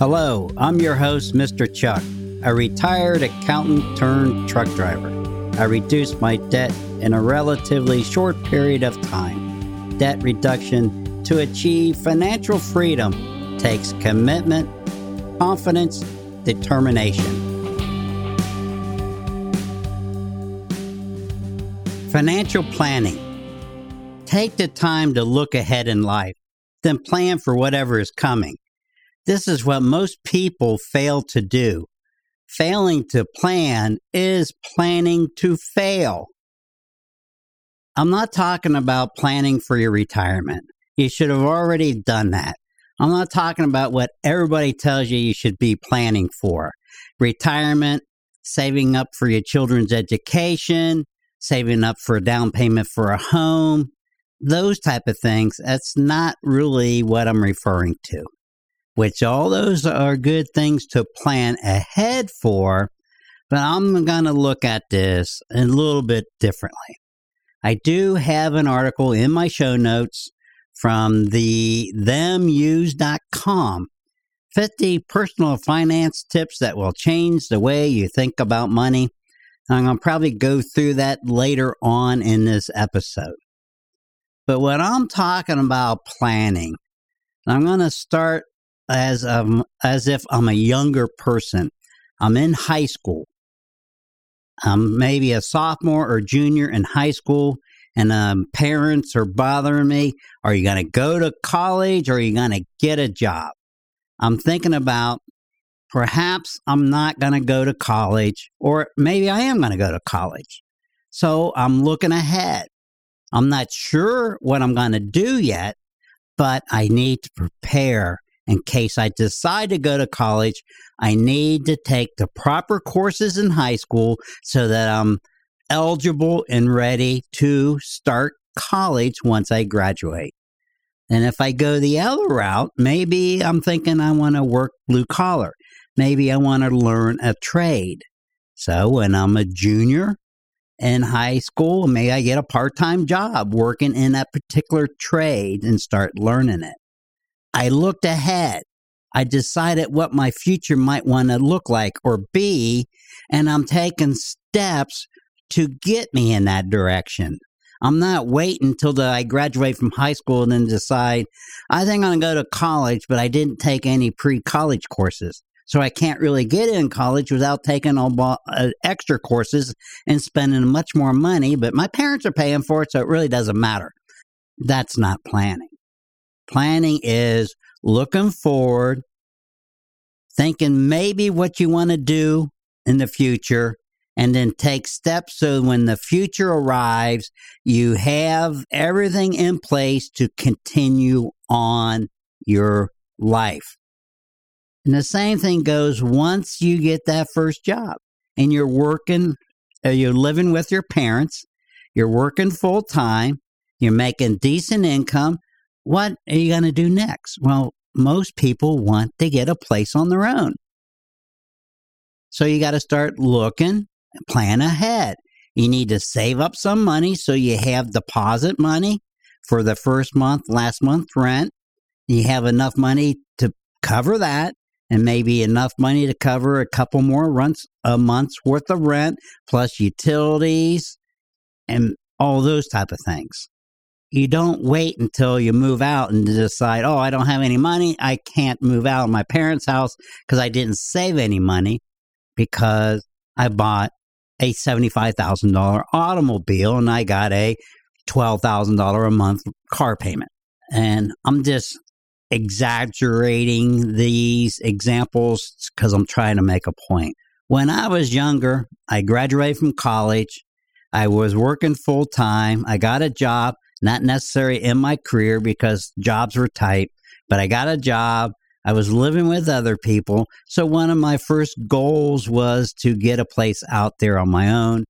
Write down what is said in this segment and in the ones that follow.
Hello, I'm your host, Mr. Chuck, a retired accountant turned truck driver. I reduced my debt in a relatively short period of time. Debt reduction to achieve financial freedom takes commitment, confidence, determination. Financial planning. Take the time to look ahead in life, then plan for whatever is coming. This is what most people fail to do. Failing to plan is planning to fail. I'm not talking about planning for your retirement. You should have already done that. I'm not talking about what everybody tells you you should be planning for retirement, saving up for your children's education, saving up for a down payment for a home, those type of things. That's not really what I'm referring to which all those are good things to plan ahead for, but I'm going to look at this a little bit differently. I do have an article in my show notes from the themuse.com 50 personal finance tips that will change the way you think about money. I'm going to probably go through that later on in this episode. But what I'm talking about planning, I'm going to start as um as if I'm a younger person. I'm in high school. I'm maybe a sophomore or junior in high school, and um, parents are bothering me. Are you going to go to college or are you going to get a job? I'm thinking about perhaps I'm not going to go to college, or maybe I am going to go to college. So I'm looking ahead. I'm not sure what I'm going to do yet, but I need to prepare in case I decide to go to college, I need to take the proper courses in high school so that I'm eligible and ready to start college once I graduate. And if I go the other route, maybe I'm thinking I want to work blue collar. Maybe I want to learn a trade. So when I'm a junior in high school, maybe I get a part time job working in that particular trade and start learning it. I looked ahead. I decided what my future might want to look like or be, and I'm taking steps to get me in that direction. I'm not waiting until I graduate from high school and then decide, I think I'm going to go to college, but I didn't take any pre college courses. So I can't really get in college without taking all uh, extra courses and spending much more money, but my parents are paying for it, so it really doesn't matter. That's not planning. Planning is looking forward, thinking maybe what you want to do in the future, and then take steps so when the future arrives, you have everything in place to continue on your life. And the same thing goes once you get that first job and you're working, uh, you're living with your parents, you're working full time, you're making decent income, what are you going to do next? Well, most people want to get a place on their own. So you got to start looking, plan ahead. You need to save up some money so you have deposit money for the first month, last month rent. You have enough money to cover that and maybe enough money to cover a couple more runs a month's worth of rent plus utilities and all those type of things you don't wait until you move out and decide, oh, I don't have any money. I can't move out of my parents' house because I didn't save any money because I bought a $75,000 automobile and I got a $12,000 a month car payment. And I'm just exaggerating these examples because I'm trying to make a point. When I was younger, I graduated from college. I was working full time. I got a job not necessarily in my career because jobs were tight, but I got a job. I was living with other people. So one of my first goals was to get a place out there on my own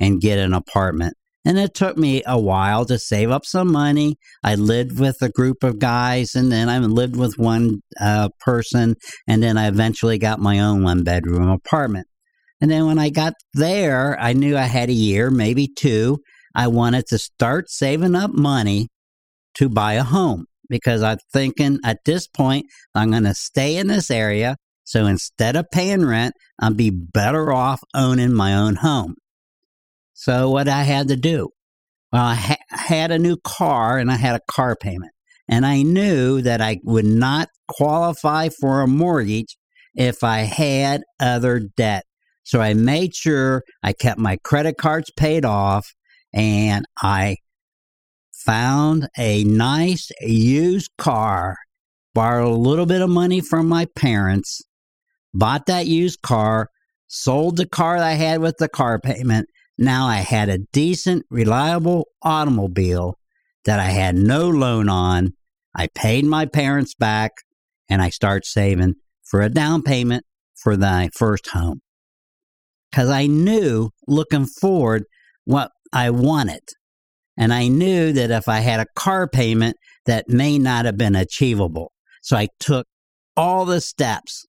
and get an apartment. And it took me a while to save up some money. I lived with a group of guys and then I lived with one uh, person. And then I eventually got my own one bedroom apartment. And then when I got there, I knew I had a year, maybe two, I wanted to start saving up money to buy a home. because I'm thinking at this point, I'm going to stay in this area. So instead of paying rent, I'd be better off owning my own home. So what I had to do? Well, I ha- had a new car and I had a car payment. And I knew that I would not qualify for a mortgage if I had other debt. So I made sure I kept my credit cards paid off and I found a nice used car, borrowed a little bit of money from my parents, bought that used car, sold the car I had with the car payment. Now I had a decent, reliable automobile that I had no loan on. I paid my parents back and I start saving for a down payment for my first home. Because I knew looking forward what I want it. And I knew that if I had a car payment, that may not have been achievable. So I took all the steps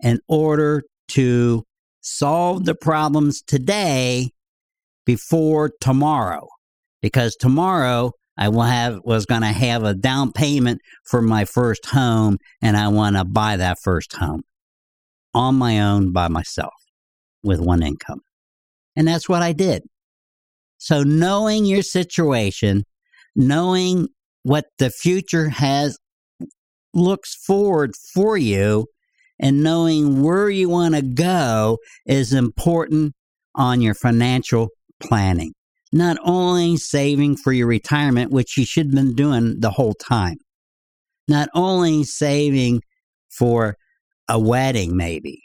in order to solve the problems today before tomorrow. Because tomorrow I will have was going to have a down payment for my first home and I want to buy that first home on my own by myself with one income. And that's what I did. So knowing your situation, knowing what the future has looks forward for you and knowing where you want to go is important on your financial planning. Not only saving for your retirement, which you should have been doing the whole time, not only saving for a wedding, maybe.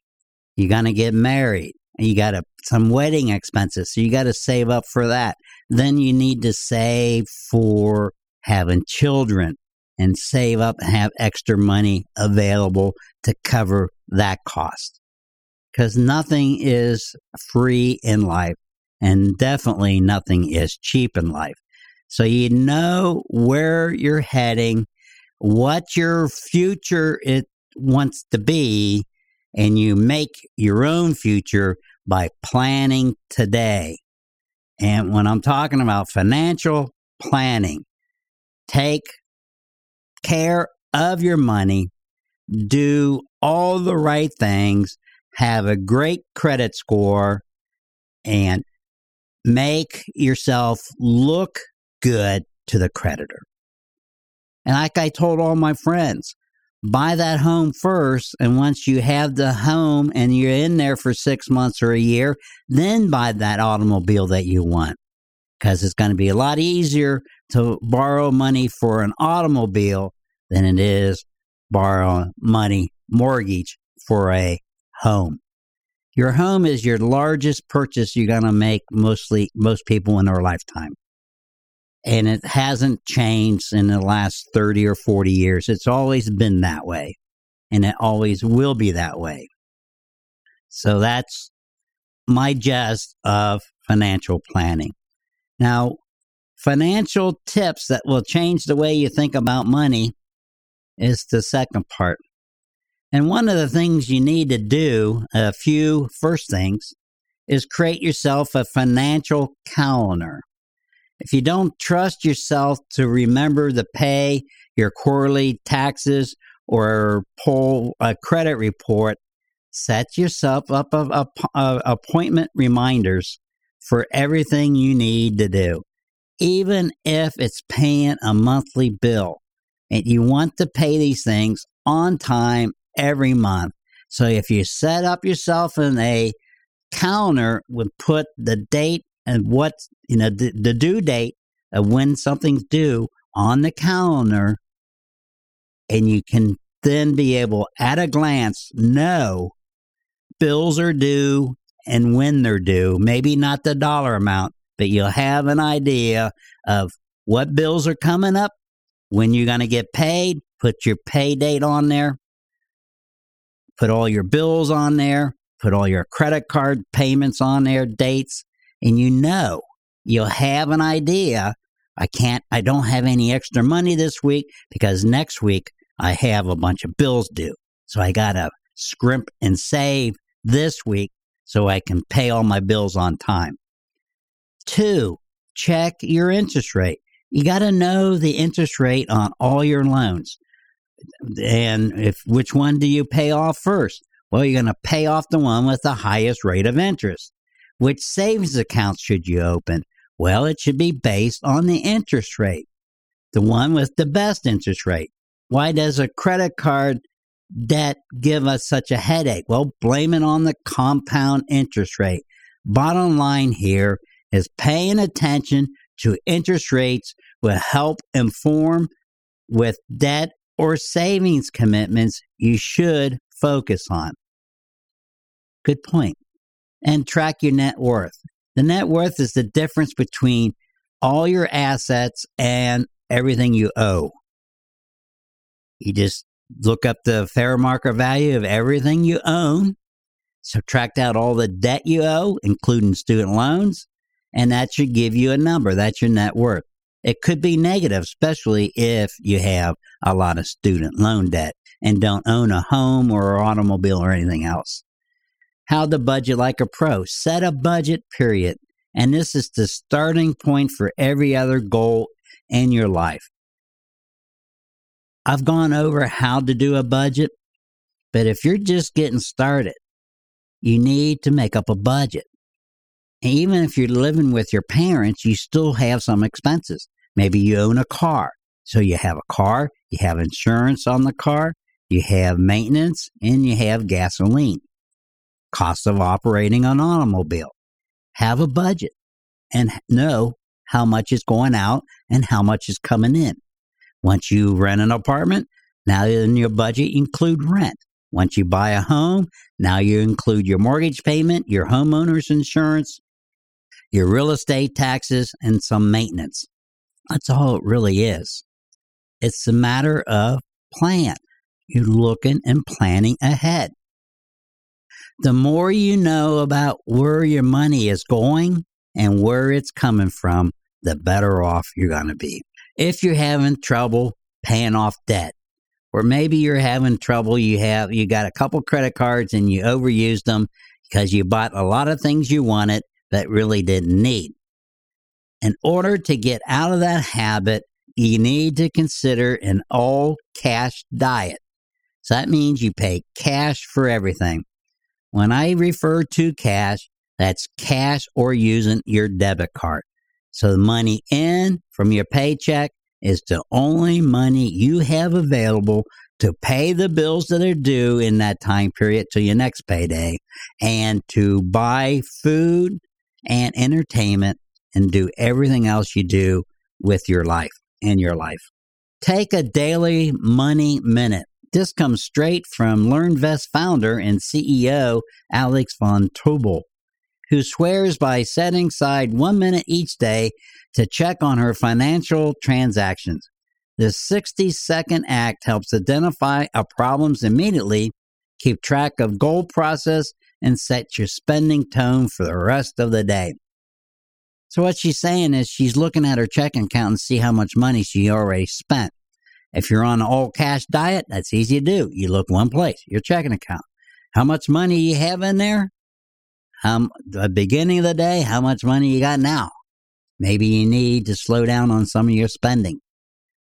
You're going to get married you got a, some wedding expenses. So you got to save up for that. Then you need to save for having children and save up and have extra money available to cover that cost. Because nothing is free in life, and definitely nothing is cheap in life. So you know where you're heading, what your future it wants to be, and you make your own future by planning today. And when I'm talking about financial planning, take care of your money, do all the right things, have a great credit score, and make yourself look good to the creditor. And like I told all my friends, buy that home first. And once you have the home and you're in there for six months or a year, then buy that automobile that you want. Because it's going to be a lot easier to borrow money for an automobile than it is borrow money mortgage for a home. Your home is your largest purchase you're going to make mostly most people in their lifetime and it hasn't changed in the last 30 or 40 years. It's always been that way, and it always will be that way. So that's my gist of financial planning. Now, financial tips that will change the way you think about money is the second part. And one of the things you need to do, a few first things, is create yourself a financial calendar. If you don't trust yourself to remember to pay your quarterly taxes or pull a credit report, set yourself up a, a uh, appointment reminders for everything you need to do, even if it's paying a monthly bill. And you want to pay these things on time every month. So if you set up yourself in a calendar, would put the date and what you know the, the due date of when something's due on the calendar and you can then be able at a glance know bills are due and when they're due. Maybe not the dollar amount but you'll have an idea of what bills are coming up when you're going to get paid put your pay date on there put all your bills on there put all your credit card payments on there dates and you know you'll have an idea. I can't, I don't have any extra money this week because next week I have a bunch of bills due. So I got to scrimp and save this week so I can pay all my bills on time. Two, check your interest rate. You got to know the interest rate on all your loans. And if which one do you pay off first? Well, you're going to pay off the one with the highest rate of interest. Which savings account should you open? Well, it should be based on the interest rate, the one with the best interest rate. Why does a credit card debt give us such a headache? Well, blame it on the compound interest rate. Bottom line here is paying attention to interest rates will help inform with debt or savings commitments you should focus on. Good point. And track your net worth. The net worth is the difference between all your assets and everything you owe. You just look up the fair market value of everything you own, subtract out all the debt you owe, including student loans, and that should give you a number. That's your net worth. It could be negative, especially if you have a lot of student loan debt and don't own a home or automobile or anything else. How to budget like a pro. Set a budget, period. And this is the starting point for every other goal in your life. I've gone over how to do a budget, but if you're just getting started, you need to make up a budget. And even if you're living with your parents, you still have some expenses. Maybe you own a car. So you have a car, you have insurance on the car, you have maintenance, and you have gasoline. Cost of operating an automobile. Have a budget and know how much is going out and how much is coming in. Once you rent an apartment, now in your budget include rent. Once you buy a home, now you include your mortgage payment, your homeowner's insurance, your real estate taxes, and some maintenance. That's all it really is. It's a matter of plan. You're looking and planning ahead. The more you know about where your money is going and where it's coming from, the better off you're going to be. If you're having trouble paying off debt, or maybe you're having trouble, you have you got a couple credit cards and you overused them because you bought a lot of things you wanted that really didn't need. In order to get out of that habit, you need to consider an all cash diet. So that means you pay cash for everything. When I refer to cash, that's cash or using your debit card. So the money in from your paycheck is the only money you have available to pay the bills that are due in that time period till your next payday and to buy food and entertainment and do everything else you do with your life in your life. Take a daily money minute. This comes straight from LearnVest founder and CEO Alex von Tobel, who swears by setting aside one minute each day to check on her financial transactions. This 60 second act helps identify our problems immediately, keep track of goal process, and set your spending tone for the rest of the day. So what she's saying is she's looking at her checking account and see how much money she already spent. If you're on an all cash diet, that's easy to do. You look one place, your checking account. How much money you have in there? Um, the beginning of the day, how much money you got now? Maybe you need to slow down on some of your spending.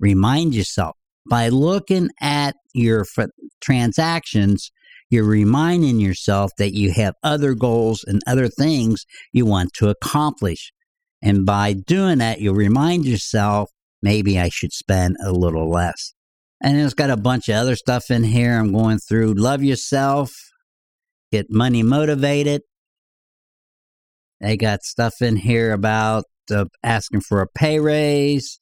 Remind yourself by looking at your f- transactions, you're reminding yourself that you have other goals and other things you want to accomplish. And by doing that, you'll remind yourself, maybe I should spend a little less. And it's got a bunch of other stuff in here I'm going through. Love yourself, get money motivated. They got stuff in here about uh, asking for a pay raise,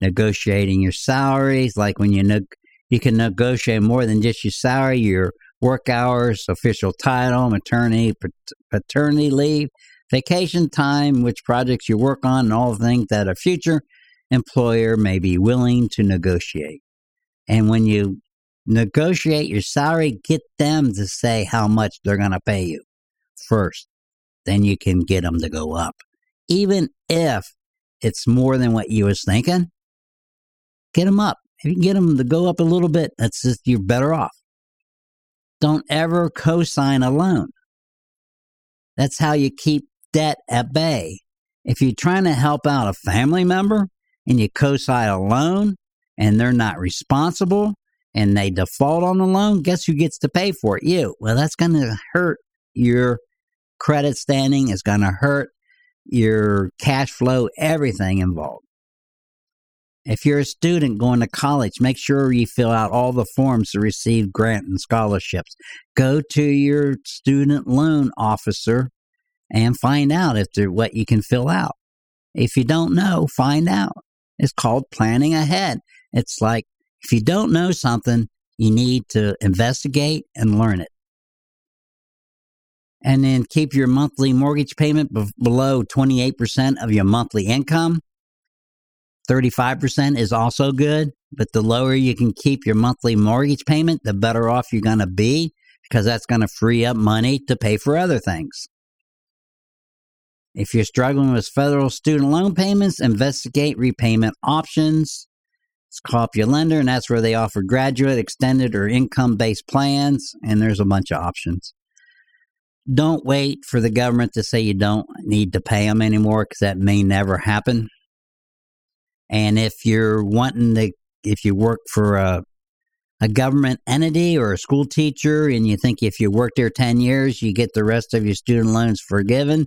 negotiating your salaries. Like when you ne- you can negotiate more than just your salary, your work hours, official title, maternity, paternity leave, vacation time, which projects you work on, and all the things that are future employer may be willing to negotiate. And when you negotiate your salary, get them to say how much they're going to pay you first. Then you can get them to go up. Even if it's more than what you was thinking, get them up. If you can get them to go up a little bit, that's just, you're better off. Don't ever co-sign a loan. That's how you keep debt at bay. If you're trying to help out a family member and you co-sign a loan and they're not responsible and they default on the loan, guess who gets to pay for it? You. Well, that's going to hurt your credit standing, it's going to hurt your cash flow, everything involved. If you're a student going to college, make sure you fill out all the forms to receive grant and scholarships. Go to your student loan officer and find out if what you can fill out. If you don't know, find out. It's called planning ahead. It's like if you don't know something, you need to investigate and learn it. And then keep your monthly mortgage payment below 28% of your monthly income. 35% is also good, but the lower you can keep your monthly mortgage payment, the better off you're going to be because that's going to free up money to pay for other things. If you're struggling with federal student loan payments, investigate repayment options. Call up your lender, and that's where they offer graduate, extended, or income based plans, and there's a bunch of options. Don't wait for the government to say you don't need to pay them anymore because that may never happen. And if you're wanting to, if you work for a, a government entity or a school teacher and you think if you work there 10 years, you get the rest of your student loans forgiven,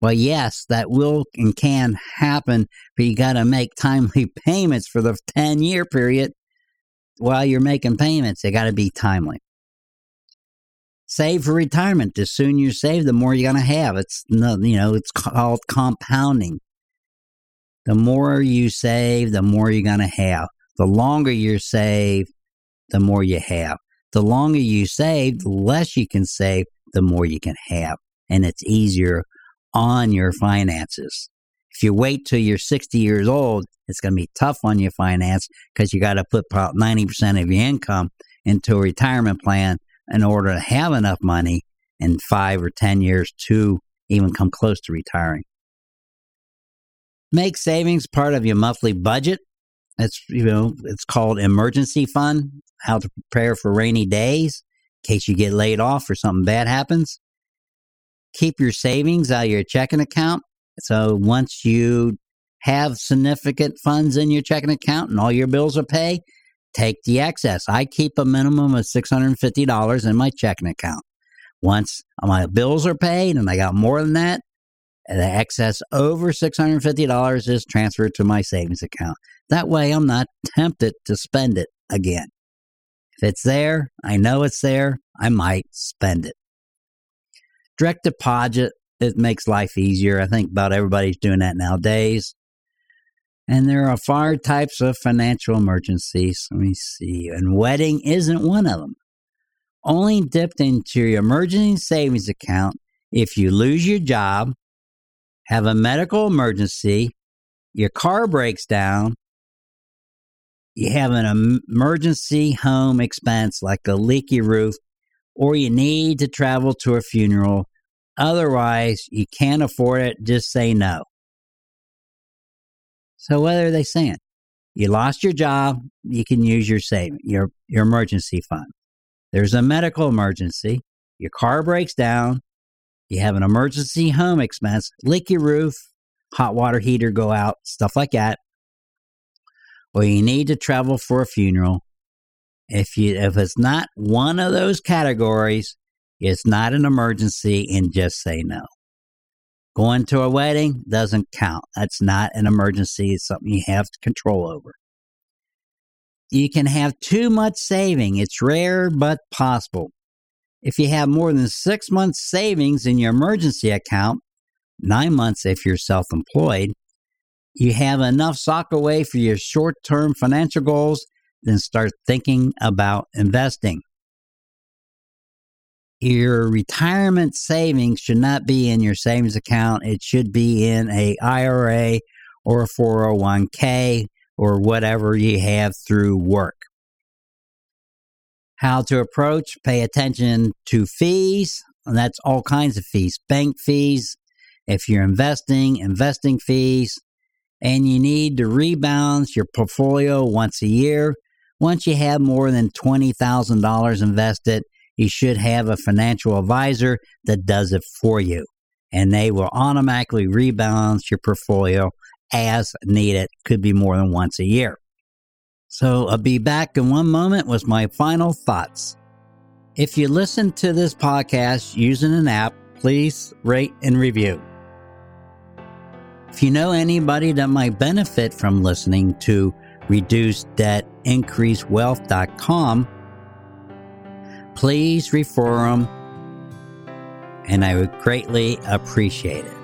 well, yes, that will and can happen, but you got to make timely payments for the 10 year period while you're making payments. They got to be timely. Save for retirement. The sooner you save, the more you're going to have. It's you know, it's called compounding. The more you save, the more you're going to have. The longer you save, the more you have. The longer you save, the less you can save, the more you can have. And it's easier on your finances. If you wait till you're 60 years old, it's going to be tough on your finance because you got to put about 90% of your income into a retirement plan in order to have enough money in five or 10 years to even come close to retiring. Make savings part of your monthly budget. It's, you know, it's called emergency fund, how to prepare for rainy days in case you get laid off or something bad happens keep your savings out of your checking account. So once you have significant funds in your checking account and all your bills are paid, take the excess. I keep a minimum of $650 in my checking account. Once my bills are paid and I got more than that, the excess over $650 is transferred to my savings account. That way I'm not tempted to spend it again. If it's there, I know it's there, I might spend it direct deposit it makes life easier. I think about everybody's doing that nowadays. And there are five types of financial emergencies. Let me see. And wedding isn't one of them. Only dipped into your emergency savings account if you lose your job, have a medical emergency, your car breaks down, you have an emergency home expense like a leaky roof, or you need to travel to a funeral Otherwise, you can't afford it. Just say no. So what are they saying? You lost your job, you can use your saving, your your emergency fund. There's a medical emergency, your car breaks down, you have an emergency home expense, leaky roof, hot water heater go out, stuff like that. Or you need to travel for a funeral. If you if it's not one of those categories, it's not an emergency and just say no. Going to a wedding doesn't count. That's not an emergency. It's something you have to control over. You can have too much saving. It's rare but possible. If you have more than six months savings in your emergency account, nine months if you're self employed, you have enough sock away for your short term financial goals, then start thinking about investing your retirement savings should not be in your savings account. It should be in a IRA or a 401k or whatever you have through work. How to approach, pay attention to fees. And that's all kinds of fees, bank fees. If you're investing, investing fees, and you need to rebalance your portfolio once a year. Once you have more than $20,000 invested, you should have a financial advisor that does it for you. And they will automatically rebalance your portfolio as needed, could be more than once a year. So I'll be back in one moment with my final thoughts. If you listen to this podcast using an app, please rate and review. If you know anybody that might benefit from listening to Reduce Debt, Increase Wealth.com, please refer them and I would greatly appreciate it.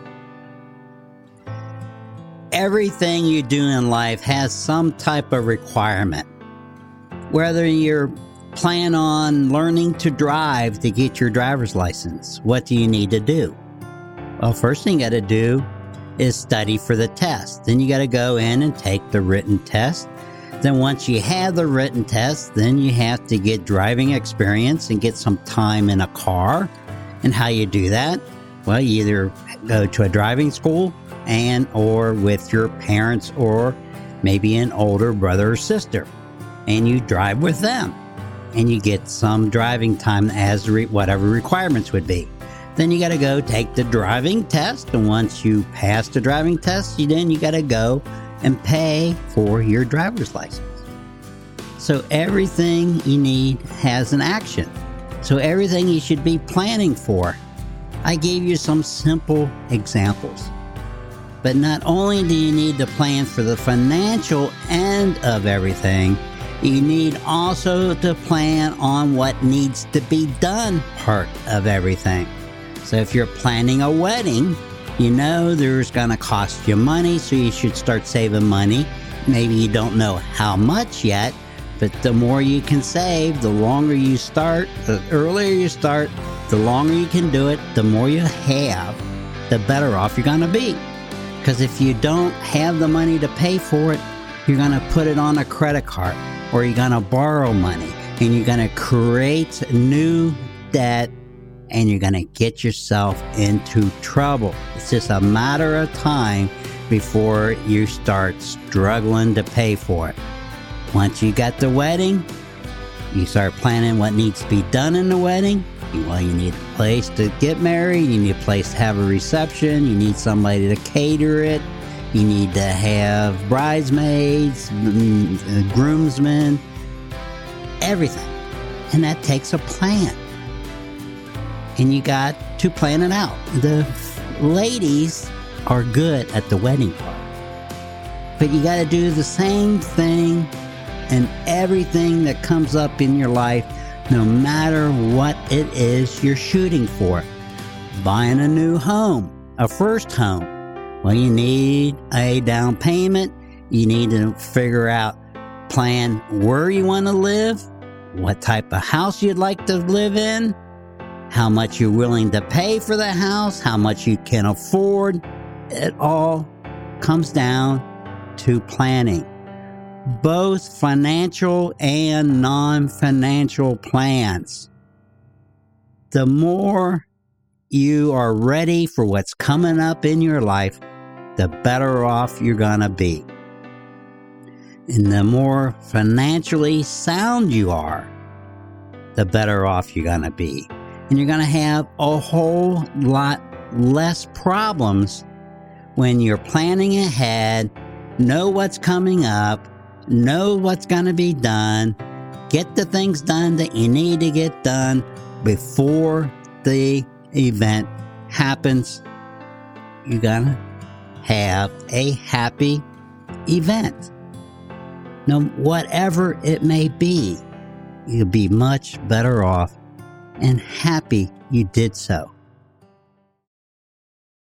Everything you do in life has some type of requirement. Whether you're plan on learning to drive to get your driver's license, what do you need to do? Well, first thing you got to do is study for the test. Then you got to go in and take the written test. Then once you have the written test, then you have to get driving experience and get some time in a car. And how you do that? Well, you either go to a driving school and or with your parents or maybe an older brother or sister and you drive with them and you get some driving time as re- whatever requirements would be. Then you got to go take the driving test, and once you pass the driving test, you then you got to go and pay for your driver's license. So everything you need has an action. So everything you should be planning for. I gave you some simple examples. But not only do you need to plan for the financial end of everything, you need also to plan on what needs to be done part of everything. So if you're planning a wedding, you know there's going to cost you money, so you should start saving money. Maybe you don't know how much yet, but the more you can save, the longer you start, the earlier you start, the longer you can do it, the more you have, the better off you're going to be. Because if you don't have the money to pay for it, you're going to put it on a credit card or you're going to borrow money and you're going to create new debt and you're going to get yourself into trouble. It's just a matter of time before you start struggling to pay for it. Once you got the wedding, you start planning what needs to be done in the wedding. Well, you need a place to get married, you need a place to have a reception, you need somebody to cater it, you need to have bridesmaids, mm, groomsmen, everything. And that takes a plan. And you got to plan it out. The ladies are good at the wedding part. But you got to do the same thing and everything that comes up in your life, no matter what it is you're shooting for. Buying a new home, a first home, well, you need a down payment. You need to figure out, plan where you want to live, what type of house you'd like to live in, how much you're willing to pay for the house, how much you can afford. It all comes down to planning, both financial and non financial plans. The more you are ready for what's coming up in your life, the better off you're going to be. And the more financially sound you are, the better off you're going to be. And you're going to have a whole lot less problems when you're planning ahead, know what's coming up, know what's going to be done, get the things done that you need to get done before the event happens. You're going to have a happy event. No, whatever it may be, you'll be much better off and happy you did so.